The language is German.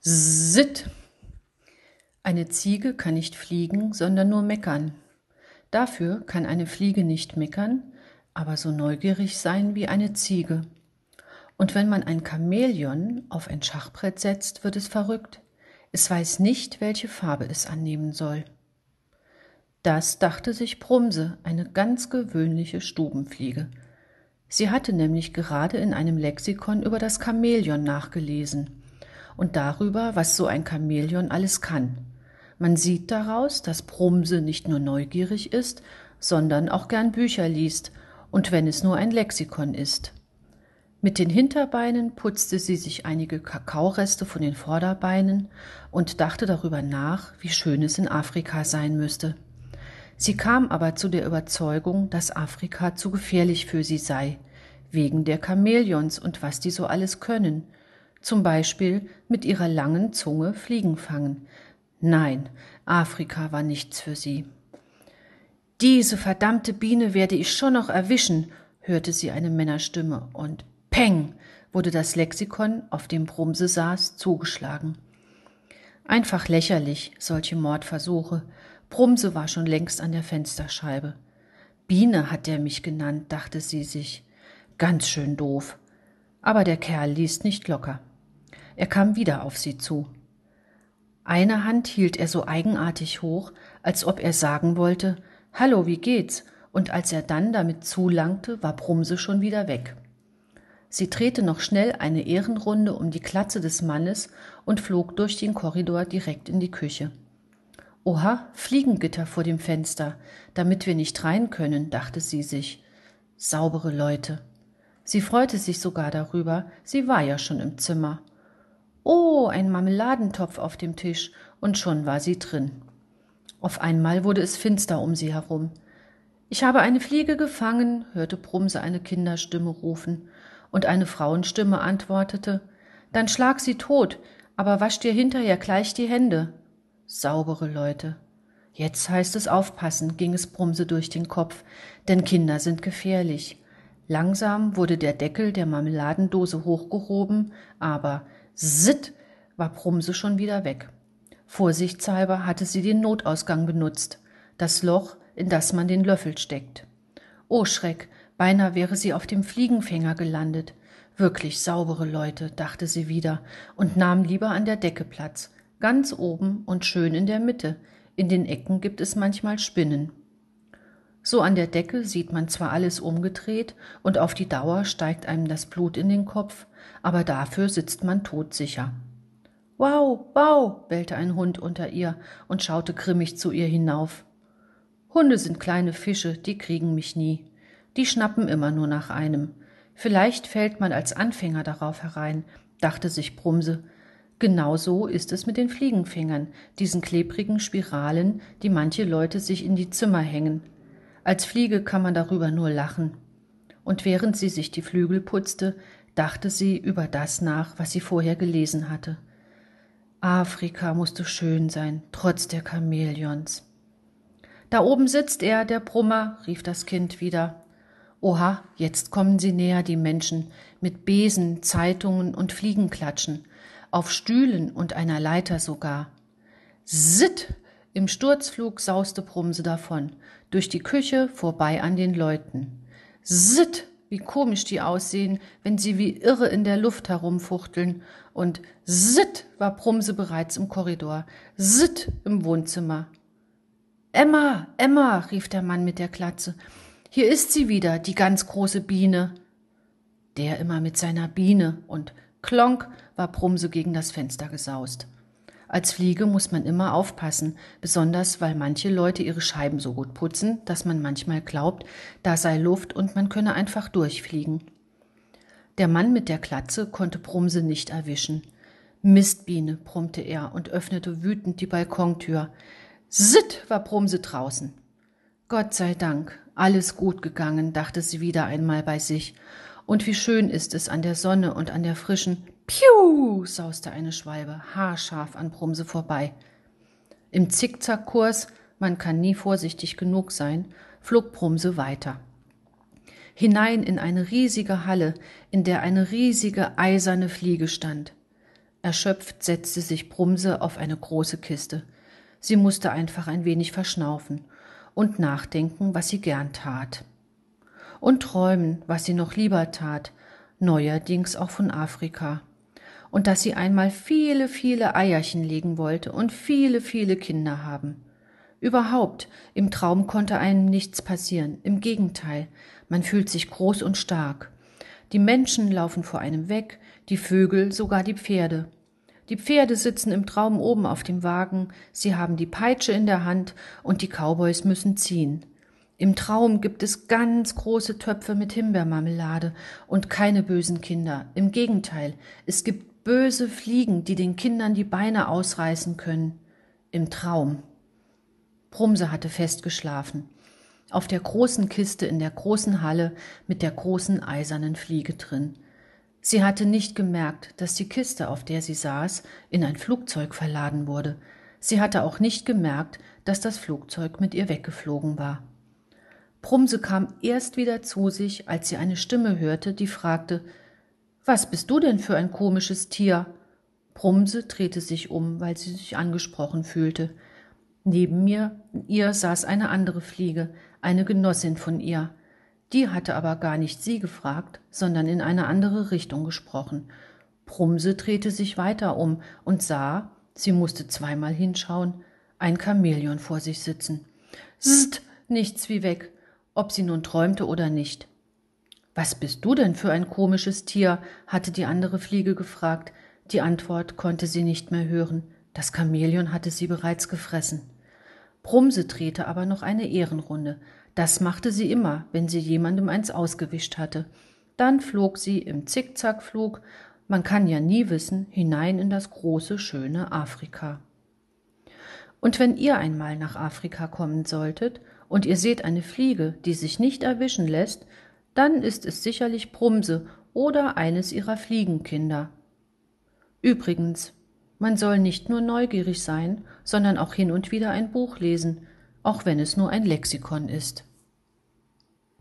Sitt! Eine Ziege kann nicht fliegen, sondern nur meckern. Dafür kann eine Fliege nicht meckern, aber so neugierig sein wie eine Ziege. Und wenn man ein Chamäleon auf ein Schachbrett setzt, wird es verrückt. Es weiß nicht, welche Farbe es annehmen soll. Das dachte sich Brumse, eine ganz gewöhnliche Stubenfliege. Sie hatte nämlich gerade in einem Lexikon über das Chamäleon nachgelesen und darüber, was so ein Chamäleon alles kann. Man sieht daraus, dass Brumse nicht nur neugierig ist, sondern auch gern Bücher liest, und wenn es nur ein Lexikon ist. Mit den Hinterbeinen putzte sie sich einige Kakaoreste von den Vorderbeinen und dachte darüber nach, wie schön es in Afrika sein müsste. Sie kam aber zu der Überzeugung, dass Afrika zu gefährlich für sie sei, wegen der Chamäleons und was die so alles können, zum Beispiel mit ihrer langen Zunge Fliegen fangen. Nein, Afrika war nichts für sie. Diese verdammte Biene werde ich schon noch erwischen, hörte sie eine Männerstimme, und Peng wurde das Lexikon, auf dem Brumse saß, zugeschlagen. Einfach lächerlich, solche Mordversuche. Brumse war schon längst an der Fensterscheibe. Biene hat er mich genannt, dachte sie sich. Ganz schön doof. Aber der Kerl ließ nicht locker. Er kam wieder auf sie zu. Eine Hand hielt er so eigenartig hoch, als ob er sagen wollte, Hallo, wie geht's? Und als er dann damit zulangte, war Brumse schon wieder weg. Sie drehte noch schnell eine Ehrenrunde um die Klatze des Mannes und flog durch den Korridor direkt in die Küche. Oha, Fliegengitter vor dem Fenster, damit wir nicht rein können, dachte sie sich. Saubere Leute. Sie freute sich sogar darüber, sie war ja schon im Zimmer. Oh, ein Marmeladentopf auf dem Tisch, und schon war sie drin. Auf einmal wurde es finster um sie herum. Ich habe eine Fliege gefangen, hörte Brumse eine Kinderstimme rufen, und eine Frauenstimme antwortete Dann schlag sie tot, aber wasch dir hinterher gleich die Hände. Saubere Leute. Jetzt heißt es aufpassen, ging es Brumse durch den Kopf, denn Kinder sind gefährlich. Langsam wurde der Deckel der Marmeladendose hochgehoben, aber sitt war Brumse schon wieder weg. Vorsichtshalber hatte sie den Notausgang benutzt, das Loch, in das man den Löffel steckt. Oh Schreck, beinahe wäre sie auf dem Fliegenfänger gelandet. Wirklich saubere Leute, dachte sie wieder und nahm lieber an der Decke Platz, ganz oben und schön in der Mitte. In den Ecken gibt es manchmal Spinnen. So an der Decke sieht man zwar alles umgedreht und auf die Dauer steigt einem das Blut in den Kopf, aber dafür sitzt man todsicher. Wow, wow, bellte ein Hund unter ihr und schaute grimmig zu ihr hinauf. Hunde sind kleine Fische, die kriegen mich nie. Die schnappen immer nur nach einem. Vielleicht fällt man als Anfänger darauf herein, dachte sich Brumse. Genauso ist es mit den Fliegenfängern, diesen klebrigen Spiralen, die manche Leute sich in die Zimmer hängen. Als Fliege kann man darüber nur lachen. Und während sie sich die Flügel putzte, dachte sie über das nach, was sie vorher gelesen hatte. Afrika musste schön sein, trotz der Chamäleons. Da oben sitzt er, der Brummer, rief das Kind wieder. Oha, jetzt kommen sie näher, die Menschen, mit Besen, Zeitungen und Fliegenklatschen, auf Stühlen und einer Leiter sogar. Sitt! Im Sturzflug sauste Brumse davon, durch die Küche vorbei an den Leuten. Sitt! wie komisch die aussehen, wenn sie wie irre in der Luft herumfuchteln. Und sitt war Brumse bereits im Korridor, sitt im Wohnzimmer. Emma, Emma, rief der Mann mit der Klatze. Hier ist sie wieder, die ganz große Biene. Der immer mit seiner Biene und klonk war Brumse gegen das Fenster gesaust. Als Fliege muss man immer aufpassen, besonders weil manche Leute ihre Scheiben so gut putzen, dass man manchmal glaubt, da sei Luft und man könne einfach durchfliegen. Der Mann mit der Klatze konnte Brumse nicht erwischen. Mistbiene, brummte er und öffnete wütend die Balkontür. Sitt war Brumse draußen. Gott sei Dank, alles gut gegangen, dachte sie wieder einmal bei sich. Und wie schön ist es an der Sonne und an der frischen, Piu! sauste eine Schwalbe haarscharf an Brumse vorbei. Im Zickzackkurs, man kann nie vorsichtig genug sein, flog Brumse weiter. Hinein in eine riesige Halle, in der eine riesige eiserne Fliege stand. Erschöpft setzte sich Brumse auf eine große Kiste. Sie musste einfach ein wenig verschnaufen und nachdenken, was sie gern tat. Und träumen, was sie noch lieber tat, neuerdings auch von Afrika. Und dass sie einmal viele, viele Eierchen legen wollte und viele, viele Kinder haben. Überhaupt, im Traum konnte einem nichts passieren. Im Gegenteil, man fühlt sich groß und stark. Die Menschen laufen vor einem weg, die Vögel, sogar die Pferde. Die Pferde sitzen im Traum oben auf dem Wagen, sie haben die Peitsche in der Hand und die Cowboys müssen ziehen. Im Traum gibt es ganz große Töpfe mit Himbeermarmelade und keine bösen Kinder. Im Gegenteil, es gibt böse Fliegen, die den Kindern die Beine ausreißen können. Im Traum. Brumse hatte festgeschlafen. Auf der großen Kiste in der großen Halle mit der großen eisernen Fliege drin. Sie hatte nicht gemerkt, dass die Kiste, auf der sie saß, in ein Flugzeug verladen wurde. Sie hatte auch nicht gemerkt, dass das Flugzeug mit ihr weggeflogen war. Brumse kam erst wieder zu sich, als sie eine Stimme hörte, die fragte Was bist du denn für ein komisches Tier? Brumse drehte sich um, weil sie sich angesprochen fühlte. Neben mir ihr saß eine andere Fliege, eine Genossin von ihr. Die hatte aber gar nicht sie gefragt, sondern in eine andere Richtung gesprochen. Prumse drehte sich weiter um und sah, sie musste zweimal hinschauen, ein Chamäleon vor sich sitzen. St, nichts wie weg, ob sie nun träumte oder nicht. Was bist du denn für ein komisches Tier? hatte die andere Fliege gefragt. Die Antwort konnte sie nicht mehr hören. Das Chamäleon hatte sie bereits gefressen. Prumse drehte aber noch eine Ehrenrunde. Das machte sie immer, wenn sie jemandem eins ausgewischt hatte. Dann flog sie im Zickzackflug, man kann ja nie wissen, hinein in das große, schöne Afrika. Und wenn ihr einmal nach Afrika kommen solltet und ihr seht eine Fliege, die sich nicht erwischen lässt, dann ist es sicherlich Brumse oder eines ihrer Fliegenkinder. Übrigens, man soll nicht nur neugierig sein, sondern auch hin und wieder ein Buch lesen, auch wenn es nur ein Lexikon ist.